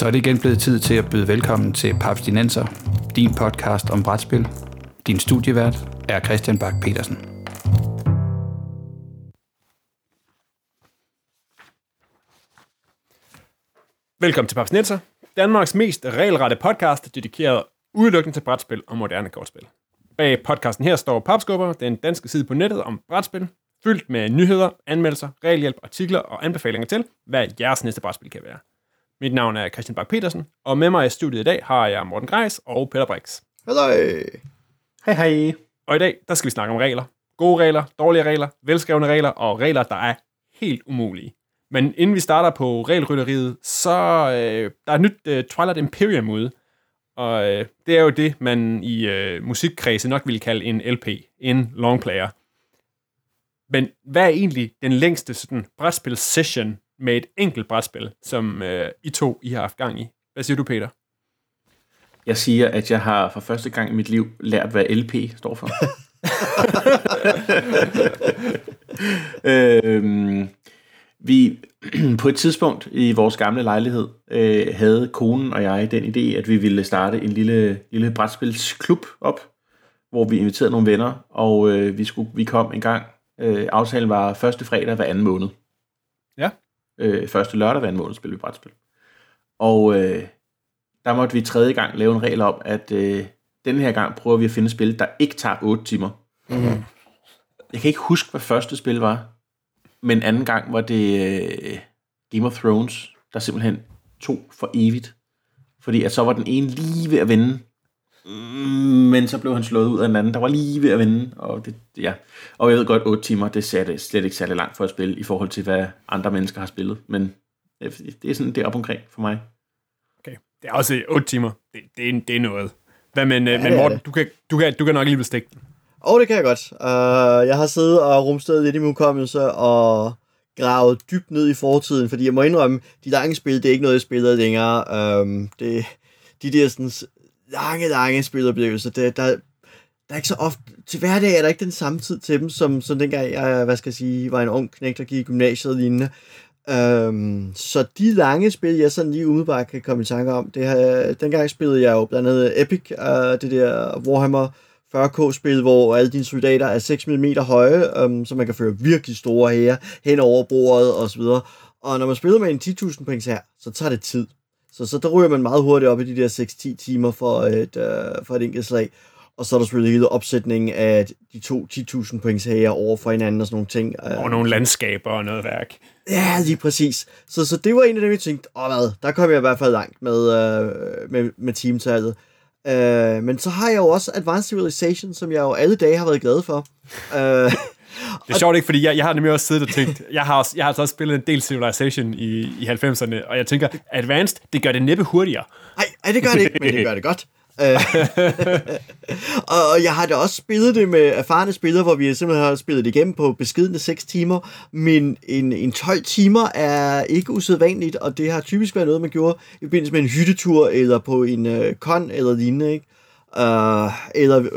Så er det igen blevet tid til at byde velkommen til Papstinenser, din podcast om brætspil. Din studievært er Christian Bak petersen Velkommen til Papstinenser, Danmarks mest regelrette podcast, dedikeret udelukkende til brætspil og moderne kortspil. Bag podcasten her står Papskubber, den danske side på nettet om brætspil, fyldt med nyheder, anmeldelser, regelhjælp, artikler og anbefalinger til, hvad jeres næste brætspil kan være. Mit navn er Christian Bak petersen og med mig i studiet i dag har jeg Morten Greis og Peter Brix. Hallo. Hej hej. Og i dag, der skal vi snakke om regler. Gode regler, dårlige regler, velskrevne regler og regler, der er helt umulige. Men inden vi starter på regelrytteriet, så øh, der er et nyt øh, Twilight Imperium ude. Og øh, det er jo det, man i øh, musikkredse nok ville kalde en LP, en longplayer. Men hvad er egentlig den længste sådan, brætspil-session med et enkelt brætspil, som øh, I to I har haft gang i? Hvad siger du, Peter? Jeg siger, at jeg har for første gang i mit liv lært, hvad LP står for. øhm, vi på et tidspunkt i vores gamle lejlighed øh, havde konen og jeg den idé, at vi ville starte en lille, lille brætspilsklub op, hvor vi inviterede nogle venner, og øh, vi, skulle, vi kom en gang. Øh, aftalen var første fredag hver anden måned. Øh, første lørdag hver måned spillede vi brætspil. Og øh, der måtte vi tredje gang lave en regel om, at øh, denne her gang prøver vi at finde et spil, der ikke tager 8 timer. Mm. Jeg kan ikke huske, hvad første spil var, men anden gang var det øh, Game of Thrones, der simpelthen tog for evigt. Fordi at så var den ene lige ved at vinde, men så blev han slået ud af den anden, der var lige ved at vinde. Og, det, ja. og jeg ved godt, 8 timer, det er slet ikke særlig langt for at spille, i forhold til, hvad andre mennesker har spillet. Men det er sådan, det er op omkring for mig. Okay, det er også 8 timer. Det, det, er, det er noget. Hvad, men, ja, men Morten, du kan, du, kan, du kan nok lige bestikke den. Åh, oh, det kan jeg godt. Uh, jeg har siddet og rumstedet lidt i min hukommelse og gravet dybt ned i fortiden, fordi jeg må indrømme, de lange spil, det er ikke noget, jeg spiller længere. Um, det, de der sådan, lange, lange spiloplevelser, det, der, der er ikke så ofte, til hverdag er der ikke den samme tid til dem, som, som dengang jeg, hvad skal jeg sige, var en ung knægt, der gik i gymnasiet og lignende. Øhm, så de lange spil, jeg sådan lige umiddelbart kan komme i tanke om, det her, dengang spillede jeg jo blandt andet Epic, øh, det der Warhammer 40k-spil, hvor alle dine soldater er 6 mm høje, øhm, så man kan føre virkelig store hære hen over bordet og så videre. Og når man spiller med en 10.000 points her, så tager det tid. Så, så der ryger man meget hurtigt op i de der 6-10 timer for et, uh, for et enkelt slag. Og så er der selvfølgelig hele opsætningen af de to 10.000 points her over for hinanden og sådan nogle ting. Og nogle landskaber og noget værk. Ja, lige præcis. Så, så det var en af dem, jeg tænkte, åh hvad, der kom jeg i hvert fald langt med, uh, med, med teamtallet. Uh, men så har jeg jo også Advanced Civilization, som jeg jo alle dage har været glad for. Uh, det er sjovt ikke, fordi jeg, jeg har nemlig også siddet og tænkt, jeg har, også, jeg har altså også spillet en del Civilization i, i 90'erne, og jeg tænker, Advanced, det gør det næppe hurtigere. Nej, det gør det ikke, men det gør det godt. og jeg har da også spillet det med erfarne spillere, hvor vi simpelthen har spillet det igennem på beskidende 6 timer, men en, en 12 timer er ikke usædvanligt, og det har typisk været noget, man gjorde i forbindelse med en hyttetur, eller på en uh, kon eller lignende, ikke? Uh, eller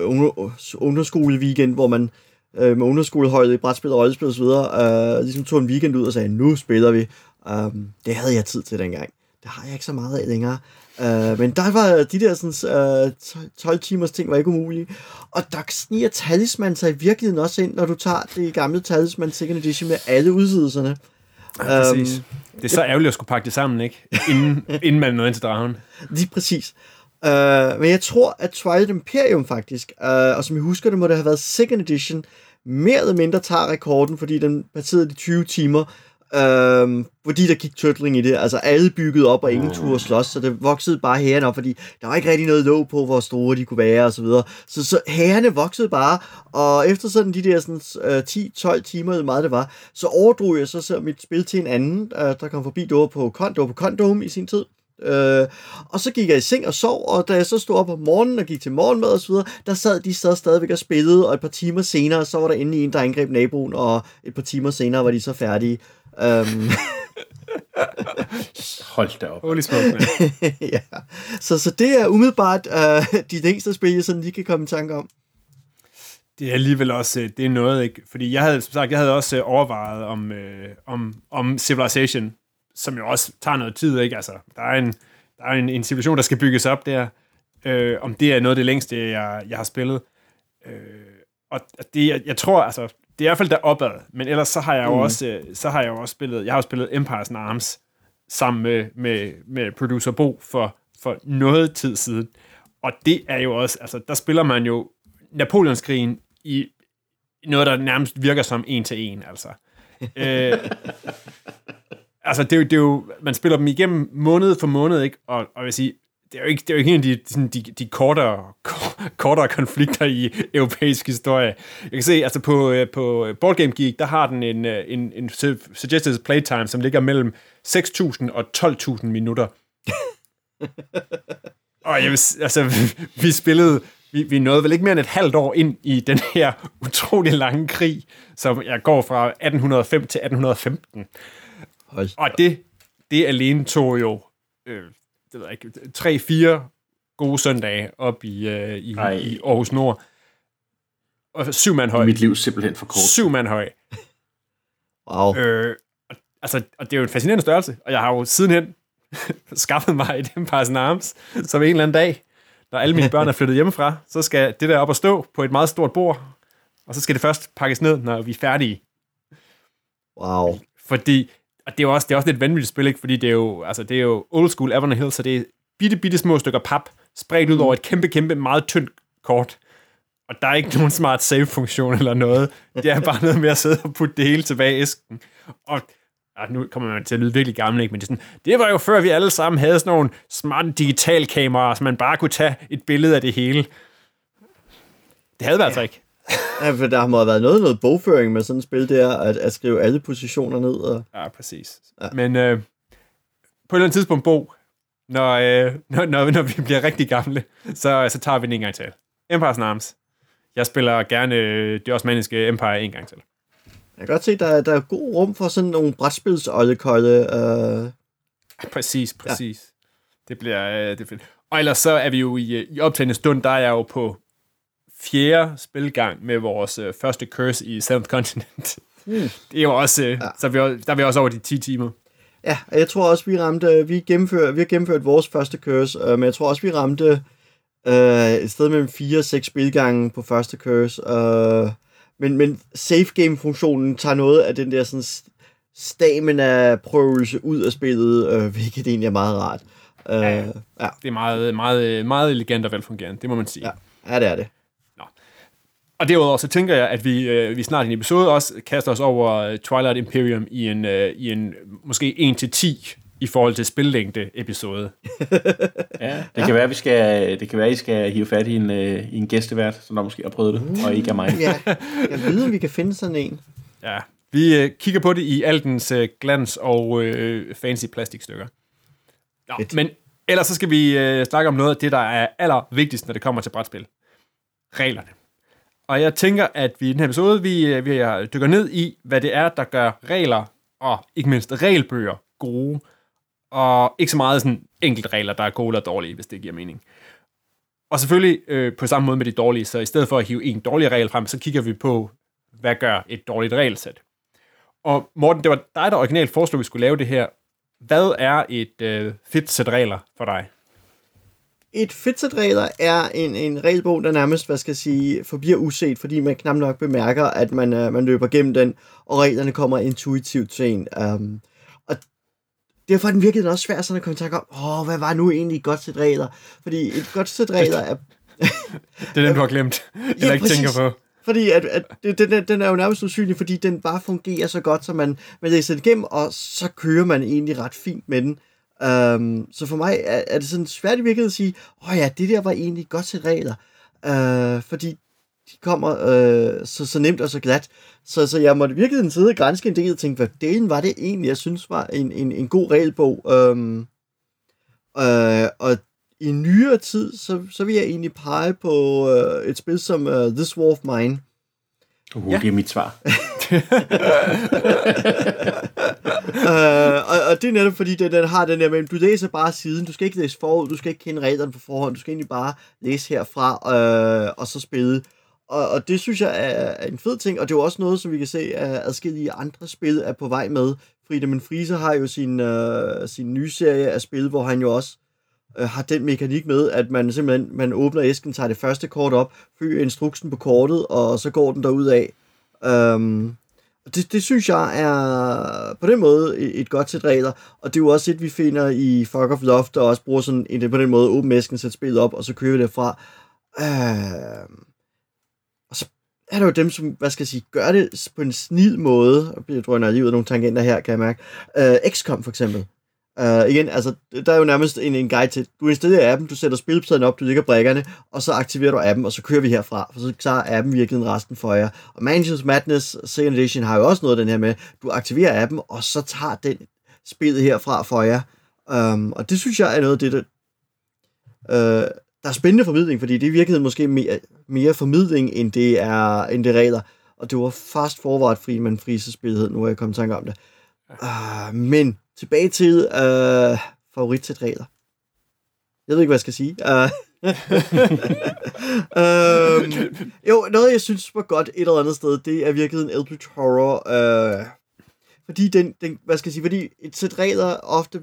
ungdomsskole weekend, hvor man uh, med ungdomsskoleholdet i brætspil og rollespil osv., uh, ligesom tog en weekend ud og sagde, nu spiller vi. Um, det havde jeg tid til dengang. Det har jeg ikke så meget af længere. Uh, men der var de der sådan, uh, 12 timers ting var ikke umulige. Og der sniger talisman sig i virkeligheden også ind, når du tager det gamle talisman second edition med alle udsidelserne. Ja, præcis. Um, det er så ærgerligt at skulle pakke det sammen, ikke? Inden, inden man nåede ind til dragen. Lige præcis. Uh, men jeg tror, at Twilight Imperium faktisk, uh, og som jeg husker det, må det have været second edition, mere eller mindre tager rekorden, fordi den passerede de 20 timer, Øhm, fordi der gik turtling i det. Altså alle byggede op, og ingen turde slås, så det voksede bare herren op, fordi der var ikke rigtig noget låg på, hvor store de kunne være, og så videre. Så, så herrene voksede bare, og efter sådan de der sådan, øh, 10-12 timer, eller meget det var, så overdrog jeg så, så mit spil til en anden, øh, der kom forbi, det var på, det var på Condom i sin tid. Øh, og så gik jeg i seng og sov, og da jeg så stod op om morgenen og gik til morgenmad og så videre, der sad de så stadigvæk og spillede, og et par timer senere, så var der endelig en, der angreb naboen, og et par timer senere var de så færdige. Um, Hold da op. Holy smoke, man. ja. så, så det er umiddelbart uh, de længste spil, jeg sådan lige kan komme i tanke om. Det er alligevel også, øh, det er noget, ikke? Fordi jeg havde, som sagt, jeg havde også øh, overvejet om, øh, om, om Civilization, som jo også tager noget tid, ikke? Altså, der er en, der er en, en situation, der skal bygges op der. Øh, om det er noget af det længste, jeg, jeg har spillet. Øh, og det, jeg, jeg tror, altså, det er i hvert fald der opad, men ellers så har jeg jo mm. også, øh, så har jeg jo også spillet, jeg har jo spillet Empire's Arms sammen med, med, med producer Bo for, for noget tid siden. Og det er jo også, altså der spiller man jo Napoleonskrigen i noget, der nærmest virker som en til en, altså. øh, altså, det er, jo, det er jo, man spiller dem igennem måned for måned, ikke? Og, og jeg vil sige, det er jo ikke, det er jo ikke en af de, sådan, de, de kortere, kortere konflikter i europæisk historie. Jeg kan se, altså på, øh, på Board Game Geek, der har den en, øh, en, en suggested playtime, som ligger mellem 6.000 og 12.000 minutter. og jeg vil, altså, vi, vi spillede, vi, vi nåede vel ikke mere end et halvt år ind i den her utrolig lange krig, som jeg går fra 1805 til 1815. Og det, det alene tog jo øh, det ved jeg ikke, tre-fire gode søndage op i, øh, i, i Aarhus Nord. Og syv mand høj. Mit liv simpelthen for kort. Syv mand høj. Wow. Øh, altså, og det er jo en fascinerende størrelse, og jeg har jo sidenhen skaffet mig et Empire's Arms, som en eller anden dag, når alle mine børn er flyttet hjemmefra, så skal det der op og stå på et meget stort bord, og så skal det først pakkes ned, når vi er færdige. Wow. Fordi og det er jo også, det er også lidt vanvittigt spil, ikke? fordi det er jo, altså, det er jo old school Evernote Hill, så det er bitte, bitte små stykker pap, spredt ud over et kæmpe, kæmpe, meget tyndt kort. Og der er ikke nogen smart save-funktion eller noget. Det er bare noget med at sidde og putte det hele tilbage i æsken. Og ja, nu kommer man til at lyde virkelig gammel, ikke? men det, sådan, det var jo før vi alle sammen havde sådan nogle smarte digitalkameraer, så man bare kunne tage et billede af det hele. Det havde vi altså ikke. Ja, for der må have været noget, noget bogføring med sådan et spil der, at, at skrive alle positioner ned. Og... Ja, præcis. Ja. Men øh, på et eller andet tidspunkt, Bo, når, øh, når, når, når vi bliver rigtig gamle, så, så tager vi den en gang til. Empire's Arms. Jeg spiller gerne øh, det osmaniske Empire en gang til. Jeg kan godt se, der, der er god rum for sådan nogle brætspils Øh... Præcis, præcis. Ja. Det bliver øh, det er Og ellers så er vi jo i, øh, i optagende stund, der er jeg jo på fjerde spilgang med vores øh, første curse i Seventh Continent. Mm. Det er jo også, øh, ja. så vi, der er vi også over de 10 timer. Ja, og jeg tror også, vi ramte, vi, gennemførte, vi har gennemført vores første curse, øh, men jeg tror også, vi ramte øh, et sted mellem 4 og 6 spilgange på første curse. Øh, men, men safe game-funktionen tager noget af den der sådan stamina-prøvelse ud af spillet, øh, hvilket egentlig er meget rart. Øh, ja, ja. Det er meget, meget, meget elegant og velfungerende, det må man sige. Ja, ja det er det. Og derudover så tænker jeg, at vi, øh, vi snart i en episode også kaster os over øh, Twilight Imperium i en, øh, i en måske 1-10 i forhold til spillængde episode. ja, det ja. kan være, vi skal, det kan være, I skal hive fat i en, øh, i en gæstevært, som der måske har prøvet det, uh, og ikke er mig. ja, jeg ved, om vi kan finde sådan en. Ja, vi øh, kigger på det i al dens øh, glans og øh, fancy plastikstykker. Nå, men ellers så skal vi øh, snakke om noget af det, der er allervigtigst, når det kommer til brætspil. Reglerne. Og jeg tænker, at vi i den her episode, vi, øh, vi dykker ned i, hvad det er, der gør regler, og ikke mindst regelbøger, gode. Og ikke så meget sådan enkelte regler, der er gode eller dårlige, hvis det giver mening. Og selvfølgelig øh, på samme måde med de dårlige, så i stedet for at hive en dårlig regel frem, så kigger vi på, hvad gør et dårligt regelsæt. Og Morten, det var dig, der originalt foreslog, at vi skulle lave det her. Hvad er et øh, fedt sæt regler for dig? Et fedtsæt-regler er en, en regelbog, der nærmest, hvad skal jeg sige, forbliver uset, fordi man knap nok bemærker, at man, uh, man løber gennem den, og reglerne kommer intuitivt til en. Um, og derfor er den virkelig også svært sådan at komme i tanke om, åh, hvad var nu egentlig et godt sæt regler? Fordi et godt sæt regler er... det er den, du har glemt, eller ja, ikke præcis. tænker på. Fordi at, at den, den er jo nærmest usynlig, fordi den bare fungerer så godt, så man, man læser den igennem, og så kører man egentlig ret fint med den. Um, så for mig er, er det sådan svært i virkeligheden at sige, åh oh ja, det der var egentlig godt til regler. Uh, fordi de kommer uh, så, så nemt og så glat. Så, så jeg måtte virkelig sidde og grænske en del og tænke, hvad delen var det egentlig, jeg synes var en, en, en god regelbog. Um, uh, og i nyere tid, så, så vil jeg egentlig pege på uh, et spil som uh, This War of Mine. Uh, ja. det er mit svar. øh, og, og det er netop fordi, den, den har den der med, du læser bare siden, du skal ikke læse forud, du skal ikke kende reglerne på forhånd, du skal egentlig bare læse herfra, øh, og så spille. Og, og det synes jeg er, er en fed ting, og det er jo også noget, som vi kan se, at adskillige andre spil er på vej med. Friedemann Friese har jo sin, øh, sin nye serie af spil, hvor han jo også øh, har den mekanik med, at man simpelthen man åbner æsken, tager det første kort op, følger instruksen på kortet, og så går den derud af. Øhm, det, det synes jeg er på den måde et, godt sæt regler, og det er jo også et, vi finder i Fuck of Love, der også bruger sådan en, på den måde åben æsken, sætte spillet op, og så kører vi derfra. Øh, og så er der jo dem, som, hvad skal jeg sige, gør det på en snid måde. og bliver jeg er lige ud af nogle tangenter her, kan jeg mærke. Øh, XCOM for eksempel. Uh, igen, altså, der er jo nærmest en, en guide til, du installerer appen, du sætter spilpladen op, du lægger brækkerne, og så aktiverer du appen, og så kører vi herfra, for så tager appen virkelig resten for jer. Og Mansions Madness Second Edition har jo også noget af den her med, du aktiverer appen, og så tager den spillet herfra for jer. Um, og det synes jeg er noget af det, der, uh, der er spændende formidling, fordi det er i virkeligheden måske mere, mere formidling, end det er, end det er regler. Og det var fast forvaret fri, men frisespillet, nu er jeg kommet i tanke om det. Uh, men tilbage til uh, favorit regler. Jeg ved ikke, hvad jeg skal sige. Uh, um, jo, noget jeg synes var godt et eller andet sted, det er virkelig en Eldritch Horror. Uh, fordi den, den, hvad skal jeg sige, fordi et sæt regler ofte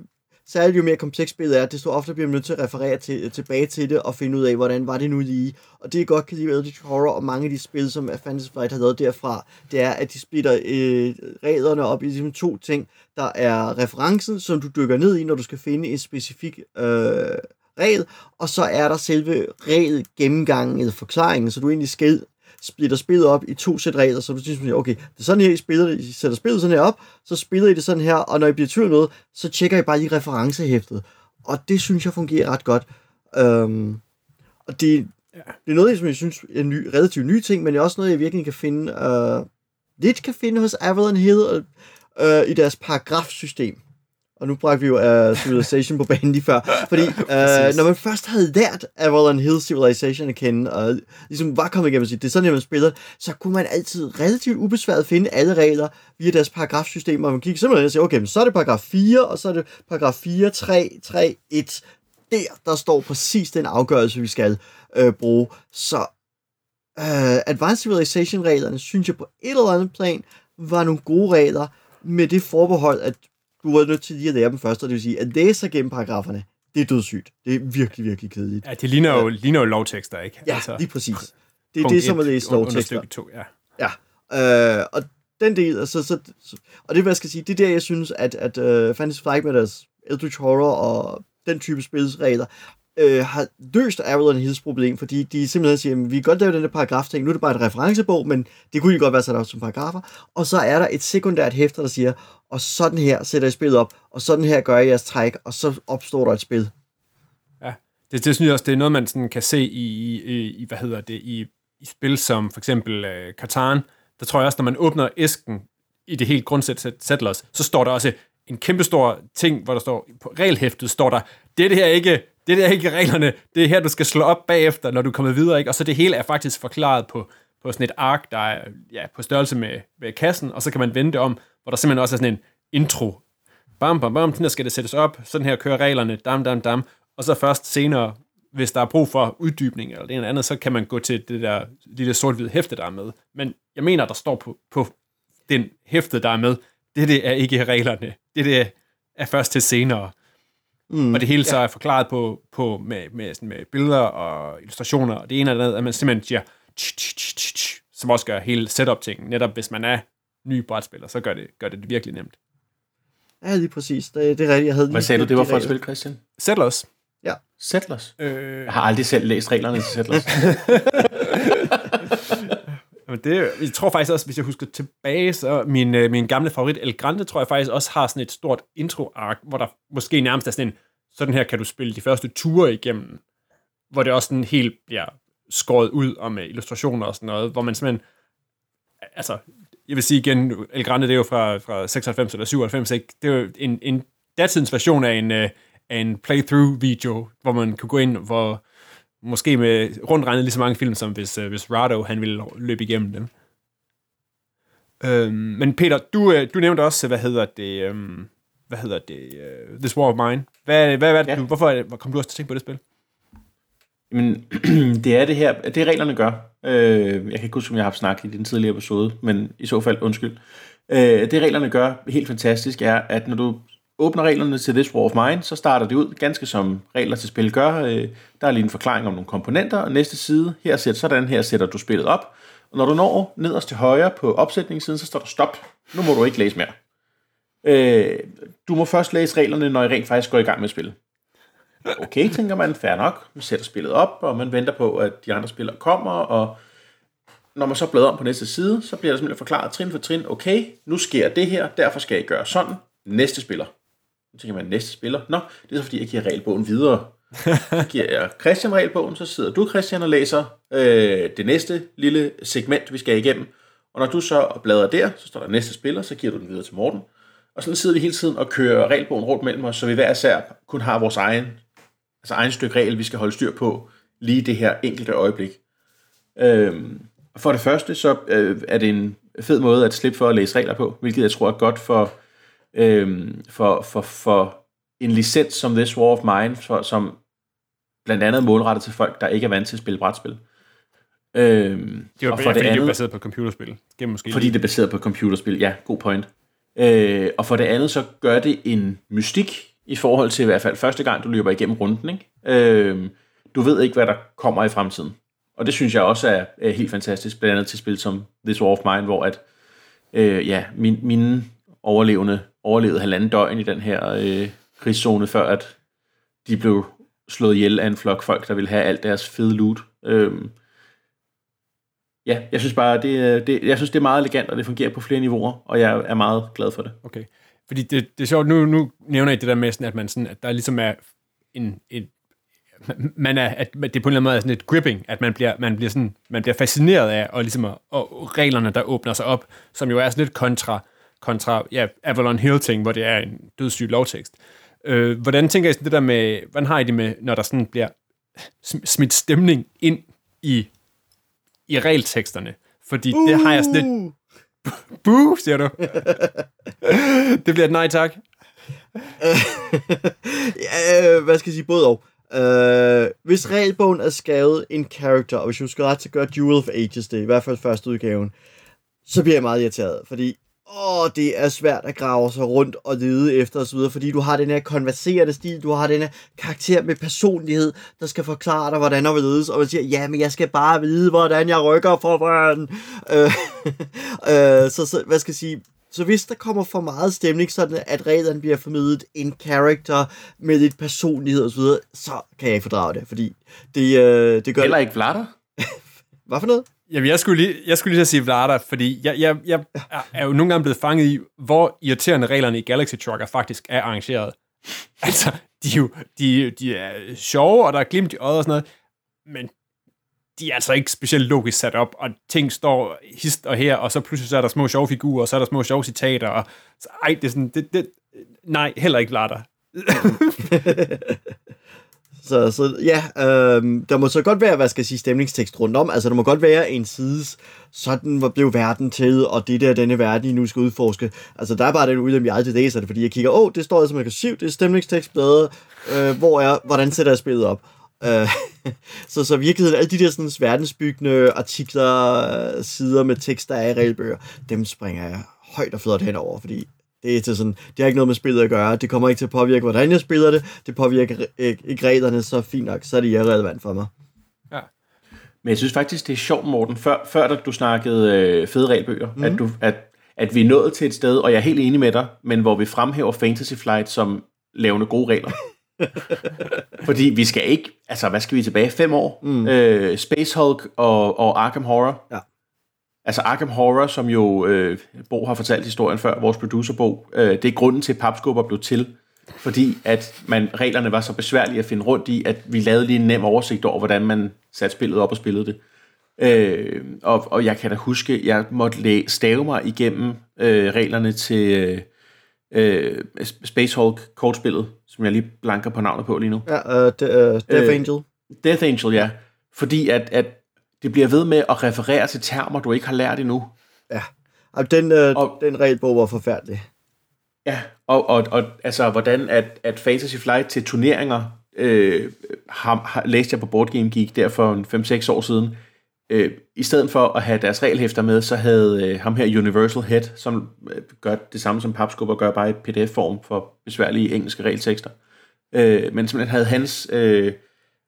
særligt jo mere komplekst spillet er, desto ofte bliver man nødt til at referere til, øh, tilbage til det og finde ud af, hvordan var det nu lige. Og det jeg godt kan lide ved Eldritch Horror og mange af de spil, som Fantasy Flight har lavet derfra, det er, at de splitter øh, reglerne op i ligesom to ting. Der er referencen, som du dykker ned i, når du skal finde en specifik øh, regel, og så er der selve regel gennemgangen eller forklaringen, så du egentlig skal splitter spillet op i to sæt regler, så du siger, okay, det er sådan her, I, spiller, I sætter spillet sådan her op, så spiller I det sådan her, og når I bliver tvivl noget, så tjekker I bare lige referencehæftet. Og det synes jeg fungerer ret godt. Um, og det, det er noget, som jeg synes er en ny, relativt ny ting, men det er også noget, jeg virkelig kan finde, uh, lidt kan finde hos Avalon Hill uh, i deres paragrafsystem. Og nu bragte vi jo uh, Civilization på banen lige før. Fordi uh, når man først havde lært Avalon Hill Civilization at kende, og ligesom var kommet igennem det er sådan, at man spiller, så kunne man altid relativt ubesværet finde alle regler via deres paragrafsystem, og man gik simpelthen og sagde, okay, så er det paragraf 4, og så er det paragraf 4, 3, 3, 1. Der, der står præcis den afgørelse, vi skal uh, bruge. Så uh, Advanced Civilization-reglerne, synes jeg på et eller andet plan, var nogle gode regler, med det forbehold, at du er nødt til lige at lære dem først, og det vil sige, at læse sig gennem paragraferne, det er dødssygt. Det er virkelig, virkelig kedeligt. Ja, det ligner jo, ja. ligner jo lovtekster, ikke? Ja, altså, lige præcis. Det er det, som at læse lovtekster. To, ja. ja. Øh, og den del, altså, så, så, og det, hvad jeg skal sige, det er der, jeg synes, at, at uh, Fantasy Flight med deres Eldritch Horror og den type spilsregler øh, har løst Avalon Hills problem, fordi de simpelthen siger, at vi kan godt lave den der paragraf ting, nu er det bare et referencebog, men det kunne jo godt være sat op som paragrafer, og så er der et sekundært hæfter, der siger, og sådan her sætter jeg spillet op, og sådan her gør jeg jeres træk, og så opstår der et spil. Ja, det, det synes jeg også, det er noget, man sådan kan se i, i, i hvad hedder det, i, i spil som for eksempel uh, Catan, der tror jeg også, når man åbner æsken i det helt grundsæt Settlers, så står der også en kæmpe stor ting, hvor der står, på regelhæftet står der, det her ikke det er ikke reglerne, det er her, du skal slå op bagefter, når du kommer videre, ikke? Og så det hele er faktisk forklaret på, på sådan et ark, der er ja, på størrelse med, med kassen, og så kan man vende det om, hvor der simpelthen også er sådan en intro. Bam, bam, bam, sådan her skal det sættes op, sådan her kører reglerne, dam, dam, dam, og så først senere, hvis der er brug for uddybning eller det eller andet, så kan man gå til det der lille sort-hvide hæfte, der er med. Men jeg mener, der står på, på den hæfte, der er med, det, det er ikke reglerne. Det, det er først til senere. Mm, og det hele så ja. er forklaret på, på med, med, sådan med billeder og illustrationer, og det ene eller andet, at man simpelthen siger, som også gør hele setup-tingen. Netop hvis man er ny brætspiller, så gør det, gør det virkelig nemt. Ja, lige præcis. Det, det er rigtigt. Jeg havde Hvad sagde du, det var for et spil, Christian? Settlers. Ja. Settlers? Øh... Jeg har aldrig selv læst reglerne til Settlers. Men det, jeg tror faktisk også, hvis jeg husker tilbage, så min, øh, min gamle favorit El Grande, tror jeg faktisk også har sådan et stort intro-ark, hvor der måske nærmest er sådan en, sådan her kan du spille de første ture igennem, hvor det også sådan helt bliver skåret ud og med illustrationer og sådan noget, hvor man simpelthen, altså, jeg vil sige igen, El Grande, det er jo fra, fra 96 eller 97, ikke? Det er jo en, en datidens version af en, øh, af en playthrough-video, hvor man kunne gå ind, hvor måske med rundt regnet lige så mange film, som hvis, uh, hvis Rado han ville løbe igennem dem. Øhm, men Peter, du, øh, du nævnte også, hvad hedder det, um, hvad hedder det, uh, This War of Mine. Hvad, hvad, hvad ja. du, hvorfor kom du også til at tænke på det spil? Men det er det her, det reglerne gør. Øh, jeg kan ikke huske, om jeg har snakket i den tidligere episode, men i så fald undskyld. Øh, det reglerne gør helt fantastisk er, at når du åbner reglerne til This War of Mine, så starter det ud ganske som regler til spil gør. Øh, der er lige en forklaring om nogle komponenter, og næste side, her sætter sådan, her sætter du spillet op. Og når du når nederst til højre på opsætningssiden, så står der stop. Nu må du ikke læse mere. Øh, du må først læse reglerne, når I rent faktisk går i gang med spillet. Okay, tænker man, fair nok. Man sætter spillet op, og man venter på, at de andre spillere kommer, og når man så bladrer om på næste side, så bliver der simpelthen forklaret trin for trin, okay, nu sker det her, derfor skal I gøre sådan. Næste spiller. Nu tænker man, næste spiller? Nå, det er så fordi, jeg giver regelbogen videre. Så giver jeg Christian regelbogen, så sidder du, Christian, og læser øh, det næste lille segment, vi skal igennem. Og når du så bladrer der, så står der næste spiller, så giver du den videre til Morten. Og sådan sidder vi hele tiden og kører regelbogen rundt mellem os, så vi hver især kun har vores egen, altså egen stykke regel, vi skal holde styr på lige det her enkelte øjeblik. Øhm, for det første, så øh, er det en fed måde at slippe for at læse regler på, hvilket jeg tror er godt for, øh, for, for, for en licens som This War of Mine, for, som blandt andet er målrettet til folk, der ikke er vant til at spille brætspil. Øhm, det var, og for ja, det, andet, det er baseret på computerspil. Gennem måske fordi det er baseret på computerspil, ja, god point. Øh, og for det andet, så gør det en mystik i forhold til i hvert fald første gang, du løber igennem runden. Ikke? Øh, du ved ikke, hvad der kommer i fremtiden. Og det synes jeg også er, er helt fantastisk, blandt andet til spil som This War of Mine, hvor at, øh, ja, min, mine overlevende overlevede halvanden døgn i den her øh, krigszone, før at de blev slået ihjel af en flok folk, der ville have alt deres fede loot. Øh, ja, jeg synes bare, det, øh, det, jeg synes, det er meget elegant, og det fungerer på flere niveauer, og jeg er meget glad for det. Okay. Fordi det, det er sjovt, nu, nu nævner I det der med, sådan, at, man sådan, at der ligesom er en, en man er, at det på en eller anden måde er sådan et gripping, at man bliver, man bliver, sådan, man bliver fascineret af, og, ligesom, og reglerne, der åbner sig op, som jo er sådan lidt kontra, kontra ja, Avalon Hill-ting, hvor det er en dødssyg lovtekst. Øh, hvordan tænker I sådan det der med, hvordan har I det med, når der sådan bliver smidt stemning ind i, i regelteksterne? Fordi uh. det har jeg sådan lidt... Buh, siger du. det bliver et nej tak. ja, hvad skal jeg sige? Både og. Uh, hvis regelbogen er skrevet en character, og hvis du skal ret til at gøre Duel of Ages det, i hvert fald første udgaven, så bliver jeg meget irriteret, fordi åh, det er svært at grave sig rundt og lede efter osv., fordi du har den her konverserende stil, du har den her karakter med personlighed, der skal forklare dig, hvordan vil ledes, og man siger, ja, men jeg skal bare vide, hvordan jeg rykker for uh, uh, så, så, hvad skal jeg sige, så hvis der kommer for meget stemning, sådan at reglerne bliver formidlet en karakter med lidt personlighed osv., så kan jeg ikke fordrage det, fordi det, øh, det gør... Heller ikke Vlader? Hvad for noget? Jamen, jeg skulle lige, jeg skulle lige sige Vlada, fordi jeg, jeg, jeg er jo nogle gange blevet fanget i, hvor irriterende reglerne i Galaxy Trucker faktisk er arrangeret. Altså, de, jo, de, de er sjove, og der er glimt i øjet og sådan noget, men de er altså ikke specielt logisk sat op, og ting står hist og her, og så pludselig så er der små sjove figurer, og så er der små sjove citater, og så, ej, det er sådan, det, det, nej, heller ikke Vlada. så, så ja, øh, der må så godt være, hvad skal jeg sige, stemningstekst rundt om. Altså, der må godt være en sides, sådan blev verden til, og det der, denne verden, I nu skal udforske. Altså, der er bare den ulempe, jeg aldrig læser det, fordi jeg kigger, åh, oh, det står altså rekursiv, det er stemningstekstbladet, øh, hvor er, hvordan sætter jeg spillet op? Øh, så, så virkeligheden, alle de der sådan, verdensbyggende artikler, øh, sider med tekster af regelbøger, dem springer jeg højt og flot henover, fordi det, er til sådan, det har ikke noget med spillet at gøre. Det kommer ikke til at påvirke, hvordan jeg spiller det. Det påvirker ikke, ikke reglerne så fint nok, så er det irrelevant for mig. Ja. Men jeg synes faktisk, det er sjovt, Morten, før, før da du snakkede øh, fede regelbøger, mm. at, du, at, at vi er nået til et sted, og jeg er helt enig med dig, men hvor vi fremhæver Fantasy Flight som lavende gode regler. Fordi vi skal ikke, altså hvad skal vi tilbage, fem år? Mm. Øh, Space Hulk og, og Arkham Horror. Ja. Altså Arkham Horror, som jo øh, Bo har fortalt historien før, vores producer Bo, øh, det er grunden til, at papskubber blev til. Fordi at man, reglerne var så besværlige at finde rundt i, at vi lavede lige en nem oversigt over, hvordan man satte spillet op og spillede det. Øh, og, og jeg kan da huske, jeg måtte stave mig igennem øh, reglerne til øh, øh, Space Hulk kortspillet, som jeg lige blanker på navnet på lige nu. Ja, uh, de, uh, Death uh, Angel. Death Angel, ja. Fordi at, at det bliver ved med at referere til termer, du ikke har lært endnu. Ja, og den, uh, og, den regelbog var forfærdelig. Ja, og, og, og altså, hvordan at, at Fantasy Flight til turneringer, øh, har, har, læste jeg på Board Game Geek der for 5-6 år siden, øh, i stedet for at have deres regelhæfter med, så havde øh, ham her Universal Head, som øh, gør det samme som papskubber gør, bare i pdf-form for besværlige engelske regeltekster. Øh, men simpelthen havde hans, øh,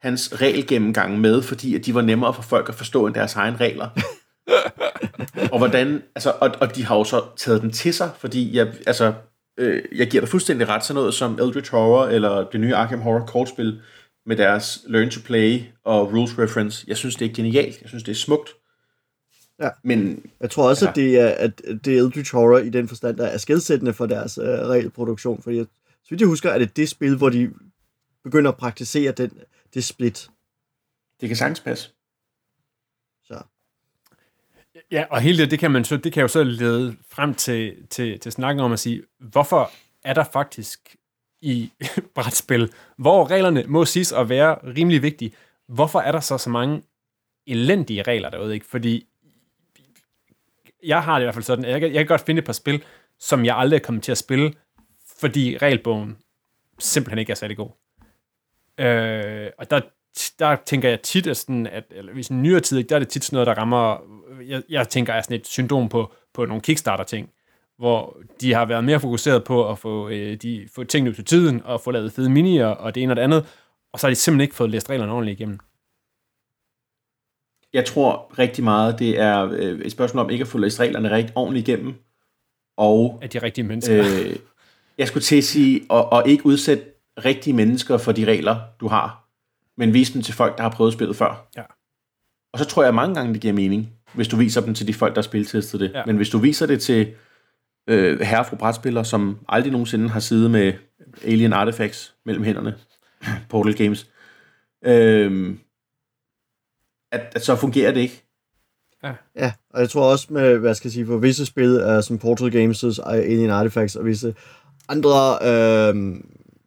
hans regelgennemgang med, fordi at de var nemmere for folk at forstå end deres egne regler. og hvordan, altså, og, og de har jo så taget den til sig, fordi jeg, altså, øh, jeg giver dig fuldstændig ret, sådan noget som Eldritch Horror, eller det nye Arkham Horror kortspil, med deres Learn to Play og Rules Reference. Jeg synes, det er genialt. Jeg synes, det er smukt. Ja. Men, Jeg tror også, Ja. at det er, at det er Eldritch Horror i den forstand, der er skældsættende for deres øh, regelproduktion. Fordi jeg, så vidt jeg husker, er det det spil, hvor de begynder at praktisere den, det split. det kan sagtens passe. Så. Ja, og hele det, det kan, man så, det kan jo så lede frem til, til, til snakken om at sige, hvorfor er der faktisk i brætspil, hvor reglerne må siges at være rimelig vigtige, hvorfor er der så så mange elendige regler derude, ikke? Fordi jeg har det i hvert fald sådan, jeg kan, jeg kan godt finde et par spil, som jeg aldrig er kommet til at spille, fordi regelbogen simpelthen ikke er særlig god. Øh, og der, der tænker jeg tit, at, sådan, at eller hvis en nyere tid, der er det tit sådan noget, der rammer, jeg, jeg tænker, er sådan et syndrom på, på nogle Kickstarter-ting, hvor de har været mere fokuseret på at få, øh, de, få tingene ud til tiden, og få lavet fede minier, og det ene og det andet, og så har de simpelthen ikke fået læst reglerne ordentligt igennem. Jeg tror rigtig meget, det er øh, et spørgsmål om ikke at få læst reglerne rigtig ordentligt igennem, og Af de rigtige mennesker. Øh, jeg skulle til at sige, og, og ikke udsætte rigtige mennesker for de regler, du har, men vise dem til folk, der har prøvet spillet før. Ja. Og så tror jeg mange gange, det giver mening, hvis du viser dem til de folk, der har spiltestet det. Ja. Men hvis du viser det til øh, herre og brætspillere, som aldrig nogensinde har siddet med Alien Artifacts mellem hænderne, Portal Games, øh, at, at så fungerer det ikke. Ja, og jeg tror også med, hvad skal jeg sige, for visse spil, uh, som Portal Games' Alien Artifacts og visse andre, uh,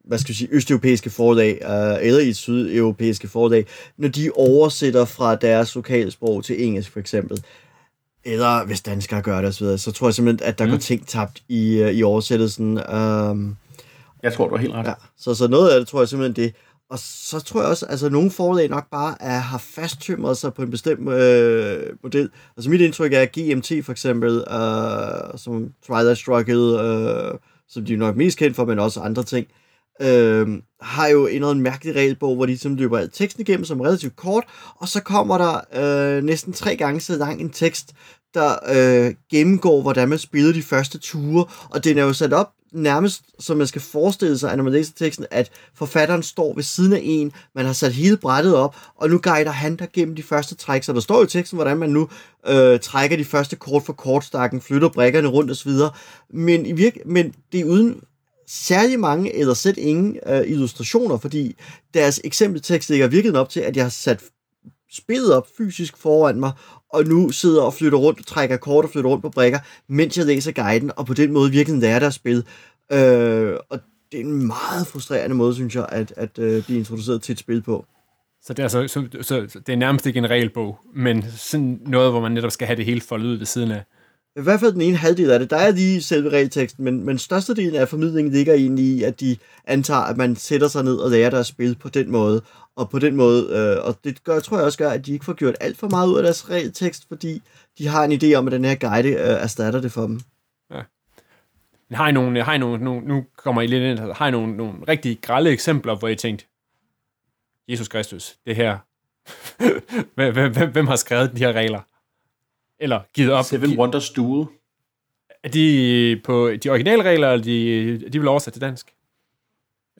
hvad skal jeg sige, østeuropæiske forlag, uh, eller i sydeuropæiske forlag, når de oversætter fra deres lokalsprog til engelsk for eksempel, eller hvis danskere gør det osv., så tror jeg simpelthen, at der mm. går ting tabt i, uh, i oversættelsen. Um, Jeg tror, du har helt ret. Ja, så, så noget af det tror jeg simpelthen det. Og så tror jeg også, altså nogle forlag nok bare er, har fasttømret sig på en bestemt øh, model. Altså mit indtryk er, at GMT for eksempel, øh, som Twilight Struggle, øh, som de er nok mest kendt for, men også andre ting, øh, Øhm, har jo ændret en mærkelig regelbog, hvor de som løber al teksten igennem, som er relativt kort, og så kommer der øh, næsten tre gange så lang en tekst, der øh, gennemgår, hvordan man spiller de første ture, og den er jo sat op nærmest, så man skal forestille sig, når man læser teksten, at forfatteren står ved siden af en, man har sat hele brættet op, og nu guider han der gennem de første træk, så der står jo i teksten, hvordan man nu øh, trækker de første kort for kortstakken, flytter brækkerne rundt osv., men, i virke, men det er uden særlig mange, eller slet ingen øh, illustrationer, fordi deres eksempeltekst ligger virkelig op til, at jeg har sat spillet op fysisk foran mig, og nu sidder og flytter rundt og trækker kort og flytter rundt på brækker, mens jeg læser guiden, og på den måde virkelig lærer det at. Øh, og det er en meget frustrerende måde, synes jeg, at, at øh, blive introduceret til et spil på. Så det, er altså, så, så, så det er nærmest ikke en regelbog, men sådan noget, hvor man netop skal have det hele foldet ud ved siden af. I hvert fald den ene halvdel af det. Der er lige selve regelteksten, men, men størstedelen af formidlingen ligger egentlig i, at de antager, at man sætter sig ned og lærer deres spil på den måde. Og på den måde, øh, og det gør, tror jeg også gør, at de ikke får gjort alt for meget ud af deres regeltekst, fordi de har en idé om, at den her guide øh, erstatter det for dem. Har I nogle, har I nogle, nogle, nu kommer I lidt ind, har I nogle, nogle rigtig grælde eksempler, hvor I tænkt, Jesus Kristus, det her, hvem, hvem, hvem har skrevet de her regler? Eller givet op? Seven Wonders Duel. Er de på de originale regler, eller de, de vil oversat til dansk?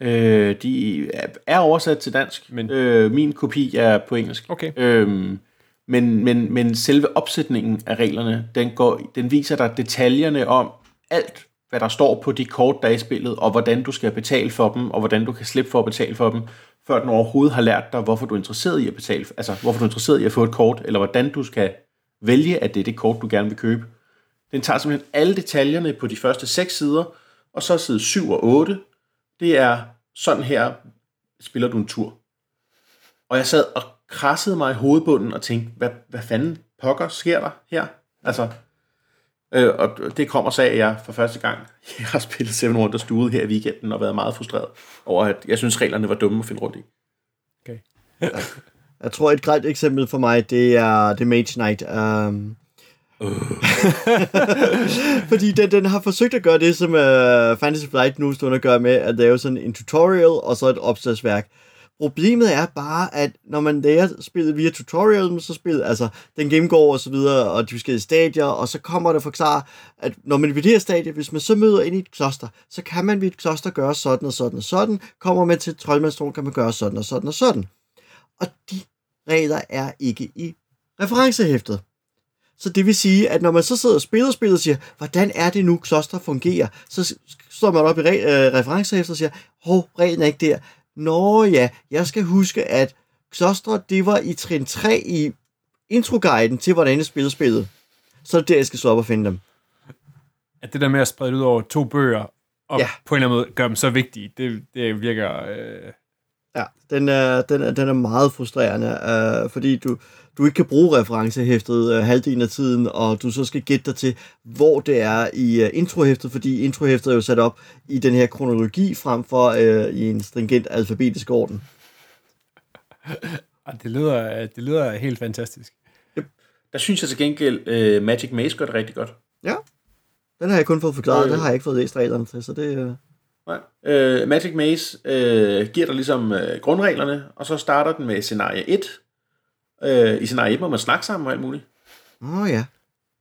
Øh, de er oversat til dansk. Men- Øh, min kopi er på engelsk. Okay. Øhm, men, men, men selve opsætningen af reglerne, den, går, den viser dig detaljerne om alt, hvad der står på de kort, der er i spillet, og hvordan du skal betale for dem, og hvordan du kan slippe for at betale for dem, før den overhovedet har lært dig, hvorfor du er interesseret i at betale, altså hvorfor du er interesseret i at få et kort, eller hvordan du skal vælge, at det er det kort, du gerne vil købe. Den tager simpelthen alle detaljerne på de første seks sider, og så side 7 og 8, det er sådan her, spiller du en tur. Og jeg sad og krassede mig i hovedbunden og tænkte, hvad, hvad fanden pokker sker der her? Altså, øh, og det kommer så af, at jeg for første gang jeg har spillet Seven Wonders Duel her i weekenden og været meget frustreret over, at jeg synes, reglerne var dumme at finde rundt i. Jeg tror, et grelt eksempel for mig, det er The Mage Knight. Um, Fordi den, den har forsøgt at gøre det, som uh, Fantasy Flight nu stående gør med at lave sådan en tutorial og så et opslagsværk. Problemet er bare, at når man lærer spillet via tutorial, så spillet, altså, den gennemgår og så videre, og de forskellige stadier, og så kommer der forklare, at når man ved det her stadie, hvis man så møder ind i et kloster, så kan man ved et kloster gøre sådan og sådan og sådan, kommer man til troldmandstron, kan man gøre sådan og sådan og sådan. Og de regler er ikke i referencehæftet. Så det vil sige, at når man så sidder og spiller spillet og siger, hvordan er det nu, kloster fungerer, så står man op i re- øh, referencehæftet og siger, hov, reglen er ikke der. Nå ja, jeg skal huske, at klostre, det var i trin 3 i introguiden til, hvordan jeg spiller spillet. Så er det der, jeg skal slå op og finde dem. At det der med at sprede ud over to bøger, og ja. på en eller anden måde gøre dem så vigtige, det, det virker... Øh, Ja, den er, den er, den er meget frustrerende, øh, fordi du, du ikke kan bruge referencehæftet øh, halvdelen af tiden, og du så skal gætte dig til, hvor det er i øh, introhæftet, fordi introhæftet er jo sat op i den her kronologi frem for øh, i en stringent alfabetisk orden. det, lyder, det lyder helt fantastisk. Der synes jeg til gengæld, uh, Magic Maze gør det rigtig godt. Ja, den har jeg kun fået forklaret, Øh. den har jeg ikke fået læst reglerne til, så det... Øh, Nej. Uh, Magic Maze uh, giver dig ligesom uh, grundreglerne, og så starter den med scenarie 1. Uh, I scenarie 1 må man snakke sammen og alt muligt. åh oh, ja.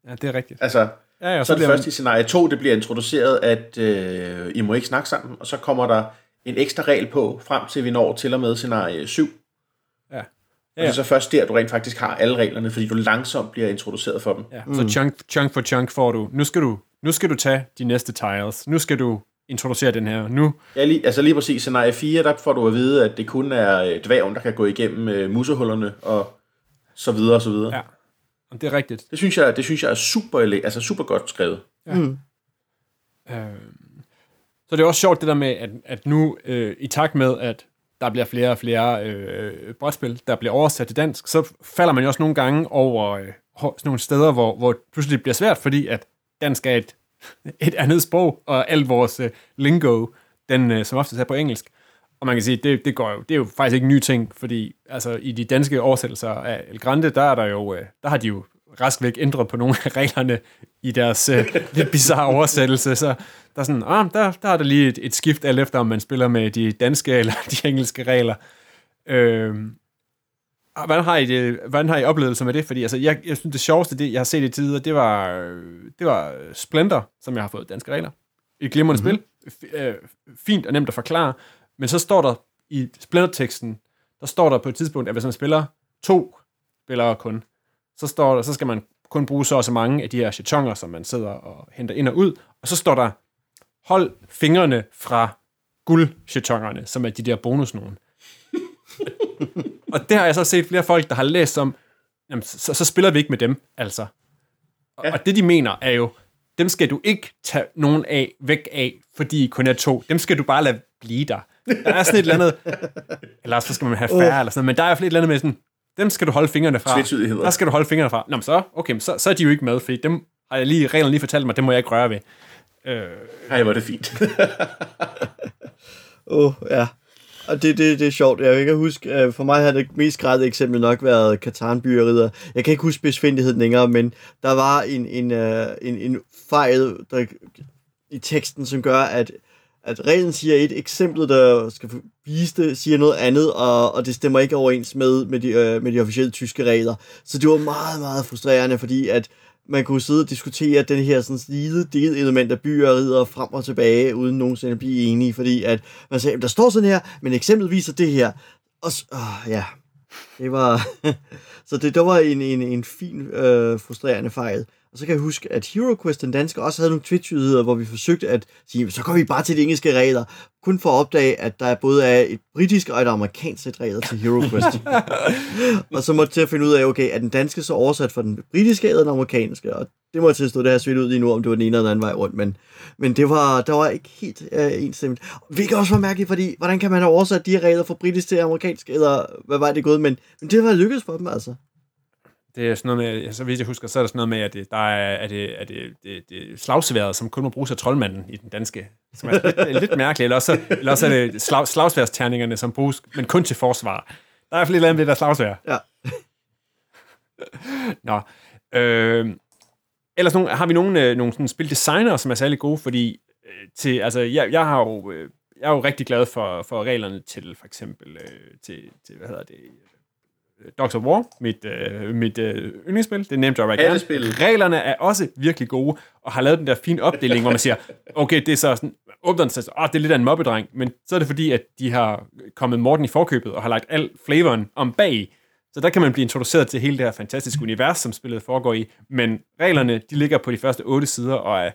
Ja, det er rigtigt. Altså, Ja, ja, så er det først i scenarie 2, det bliver introduceret, at øh, I må ikke snakke sammen, og så kommer der en ekstra regel på, frem til vi når til og med scenarie 7. Ja. Og det er så først der, du rent faktisk har alle reglerne, fordi du langsomt bliver introduceret for dem. Ja, så chunk, chunk for chunk får du, nu skal du, nu skal du tage de næste tiles, nu skal du introducere den her, nu, Ja, lige, altså lige præcis scenarie 4, der får du at vide, at det kun er øh, dværgen, der kan gå igennem øh, musehullerne, og så videre og så videre. Ja. og det er rigtigt. Det synes jeg, det synes jeg er super, altså super godt skrevet. Mm. Øh, så det er også sjovt det der med, at, at nu øh, i takt med, at der bliver flere og flere øh, brætspil, der bliver oversat til dansk, så falder man jo også nogle gange over øh, sådan nogle steder, hvor, hvor pludselig det bliver svært, fordi at dansk er et, et andet sprog, og al vores øh, lingo, den øh, som ofte er på engelsk. Og man kan sige, det, det, går jo, det er jo faktisk ikke en ny ting, fordi altså, i de danske oversættelser af El Grande, der, er der, jo, øh, der har de jo rask væk ændret på nogle af reglerne i deres øh, lidt bizarre oversættelse. Så der er sådan, ah, der, der er der lige et, et skift alt efter, om man spiller med de danske eller de engelske regler. Øh, hvordan har I det, hvordan har I oplevelser med det? Fordi altså, jeg, jeg synes, det sjoveste, det, jeg har set i tider, det var, øh, det var Splendor, som jeg har fået danske regler. Et glimrende mm-hmm. spil. F- øh, fint og nemt at forklare. Men så står der i Splendor-teksten, der står der på et tidspunkt, at hvis man spiller to spillere kun, så, står der, så skal man kun bruge så og så mange af de her chatonger, som man sidder og henter ind og ud. Og så står der, hold fingrene fra guldchatongerne, som er de der bonus nogen. og det har jeg så set flere folk, der har læst om, jamen, så, så spiller vi ikke med dem, altså. Og, Ja. og det de mener er jo, dem skal du ikke tage nogen af, væk af, fordi I kun er to. Dem skal du bare lade blive der. Der er sådan et eller andet, eller så skal man have færre, eller sådan noget, men der er i hvert fald et eller andet med sådan, dem skal du holde fingrene fra. Der skal du holde fingrene fra. Nå, men så, okay, så, så er de jo ikke med, fordi dem har jeg lige, reglerne lige fortalt mig, det må jeg ikke røre ved. Øh, Ej, hvor er det fint. Åh, oh, ja. Og det, det, det er sjovt. Jeg kan huske, øh, for mig har det mest grædende eksempel nok været Katarnbyerider. Jeg kan ikke huske besvindeligheden længere, men der var en, en, øh, en, en fejl der, i teksten, som gør, at, at reglen siger et, eksemplet, der skal vise det, siger noget andet, og, og det stemmer ikke overens med, med, de, øh, med de officielle tyske regler. Så det var meget, meget frustrerende, fordi at man kunne sidde og diskutere den her sådan lille delelement af byer og ridder frem og tilbage, uden nogensinde at blive enige, fordi at man sagde, der står sådan her, men eksemplet viser det her. Og så, åh, ja, det var... så det der var en, en, en fin, øh, frustrerende fejl. Og så kan jeg huske, at HeroQuest, den danske, også havde nogle twitch hvor vi forsøgte at sige, så går vi bare til de engelske regler, kun for at opdage, at der både er et britisk og et amerikansk sæt regler til HeroQuest. og så måtte jeg til at finde ud af, okay, er den danske så oversat for den britiske eller den amerikanske? Og det må jeg tilstå, det har svidt ud lige nu, om det var den ene eller den anden vej rundt, men, men det var, der var ikke helt øh, enstemmigt. Hvilket også var mærkeligt, fordi hvordan kan man have oversat de her regler fra britisk til amerikansk, eller hvad var det gået, men, men det var lykkedes for dem, altså. Det er sådan noget med, så vidt jeg husker, så er der sådan noget med, at det, der er, er det, er det, det, det slagsværet, som kun må bruges af troldmanden i den danske. Som er lidt, lidt mærkeligt. Eller også, eller også er det slag, slagsværsterningerne, som bruges, men kun til forsvar. Der er eller andet ved, der er slagsvær. Ja. Nå. Øh, ellers nogle, har vi nogle, øh, nogle sådan spildesigner, som er særlig gode, fordi øh, til, altså, jeg, jeg har jo, øh, jeg er jo rigtig glad for, for reglerne til for eksempel øh, til, til, hvad hedder det, Dogs of War, mit, øh, mit øh, yndlingsspil, det nemt jeg Alle gerne. Reglerne er også virkelig gode, og har lavet den der fine opdeling, hvor man siger, okay, det er så sådan, åbner den sig, åh, det er lidt af en mobbedreng, men så er det fordi, at de har kommet Morten i forkøbet, og har lagt al flavoren om bag, så der kan man blive introduceret til hele det her fantastiske univers, som spillet foregår i, men reglerne, de ligger på de første otte sider, og er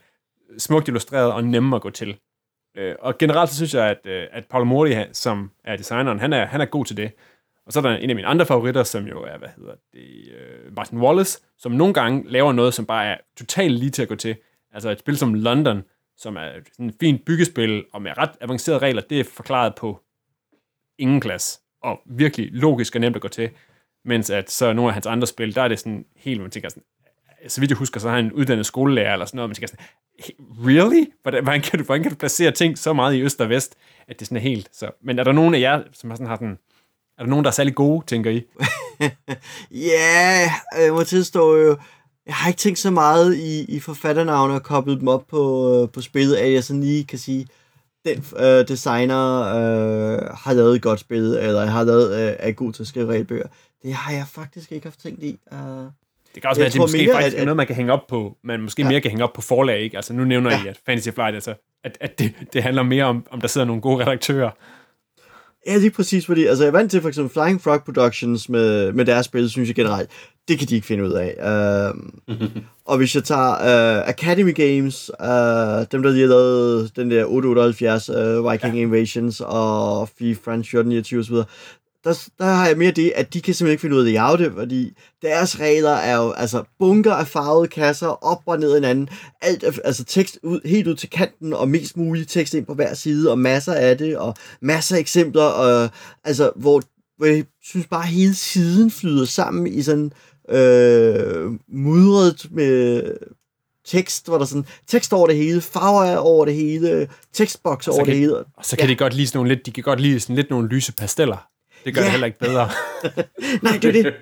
smukt illustreret og nemme at gå til. Øh, og generelt så synes jeg, at, øh, at Paolo Mori, han- som er designeren, han er, han er god til det. Og så er der en af mine andre favoritter, som jo er, hvad hedder det, øh, Martin Wallace, som nogle gange laver noget, som bare er totalt lige til at gå til. Altså et spil som London, som er sådan et fint byggespil, og med ret avancerede regler, det er forklaret på ingen glas, og virkelig logisk og nemt at gå til. Mens at så nogle af hans andre spil, der er det sådan helt, man tænker sådan, så vidt jeg husker, så har han en uddannet skolelærer eller sådan noget, man tænker sådan, really? Hvordan, hvordan, kan du, hvordan kan du placere ting så meget i øst og vest, at det sådan er helt så... Men er der nogen af jer, som har sådan har sådan, er der nogen, der er særlig gode, tænker I? Ja, jeg må tilstå jo, jeg har ikke tænkt så meget i, i forfatternavne og koblet dem op på, øh, på spillet, at jeg sådan lige kan sige, den øh, designer øh, har lavet et godt spil, eller har lavet, øh, er god til at skrive regelbøger. Det har jeg faktisk ikke haft tænkt i. Uh, Det kan også være, at det måske mere, faktisk at- er noget, man kan hænge op på, man måske Ja. mere kan hænge op på forlag, ikke? Altså nu nævner Ja. I, at Fantasy Flight, altså, at, at det, det handler mere om, om der sidder nogle gode redaktører. Ja, lige præcis, fordi altså, jeg er vant til for eksempel Flying Frog Productions med, med deres spil, synes jeg generelt, det kan de ikke finde ud af. Um, og hvis jeg tager uh, Academy Games, uh, dem der lige har lavet den der 878 uh, Viking ja. Invasions og FIFA France 1429 osv., der, der har jeg mere det, at de kan simpelthen ikke finde ud af det jagte, fordi deres regler er jo altså bunker af farvede kasser, op og ned hinanden, alt, altså tekst ud, helt ud til kanten, og mest muligt tekst ind på hver side, og masser af det, og masser af eksempler, og, altså, hvor, hvor jeg synes bare, at hele siden flyder sammen i sådan øh, mudret med tekst, hvor der sådan tekst over det hele, farver over det hele, tekstboks over kan- det hele. Og så kan ja. de godt lide sådan nogle lidt, de kan godt lide sådan lidt nogle lyse pasteller. Det gør ja. Det heller ikke bedre. Nej, det er det.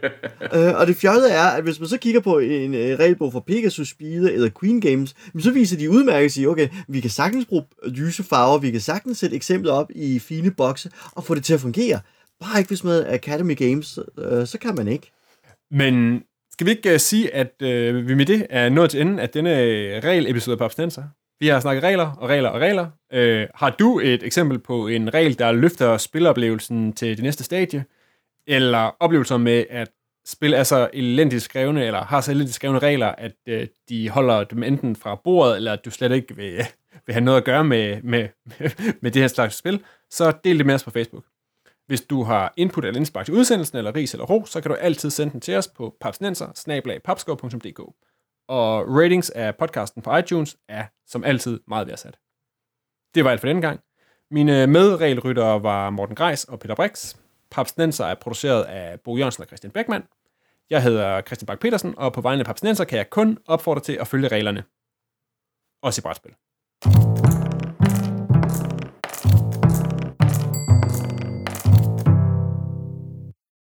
øh, og det fjollede er, at hvis man så kigger på en øh, regelbog fra Pegasus Speed eller Queen Games, så viser de udmærket siger, okay, vi kan sagtens bruge lyse farver, vi kan sagtens sætte eksempler op i fine bokse og få det til at fungere. Bare ikke hvis man er Academy Games, øh, så kan man ikke. Men skal vi ikke uh, sige, at vi med det er nået til enden af denne øh, regel-episode på Abstinenser? Vi har snakket regler og regler og regler. Øh, har du et eksempel på en regel, der løfter spiloplevelsen til det næste stadie? Eller oplevelser med, at spil er så elendigt skrevne, eller har så elendigt skrevne regler, at øh, de holder dem enten fra bordet, eller at du slet ikke vil, vil have noget at gøre med, med, med det her slags spil, så del det med os på Facebook. Hvis du har input eller indspark til udsendelsen, eller ris eller ro, så kan du altid sende den til os på papsnenser og ratings af podcasten på iTunes er som altid meget værdsat. Det var alt for denne gang. Mine medregelryttere var Morten Greis og Peter Brix. Papsnenser er produceret af Bo Jørgensen og Christian Beckmann. Jeg hedder Christian Bak petersen og på vegne af Papsnenser kan jeg kun opfordre til at følge reglerne. Også i brætspil.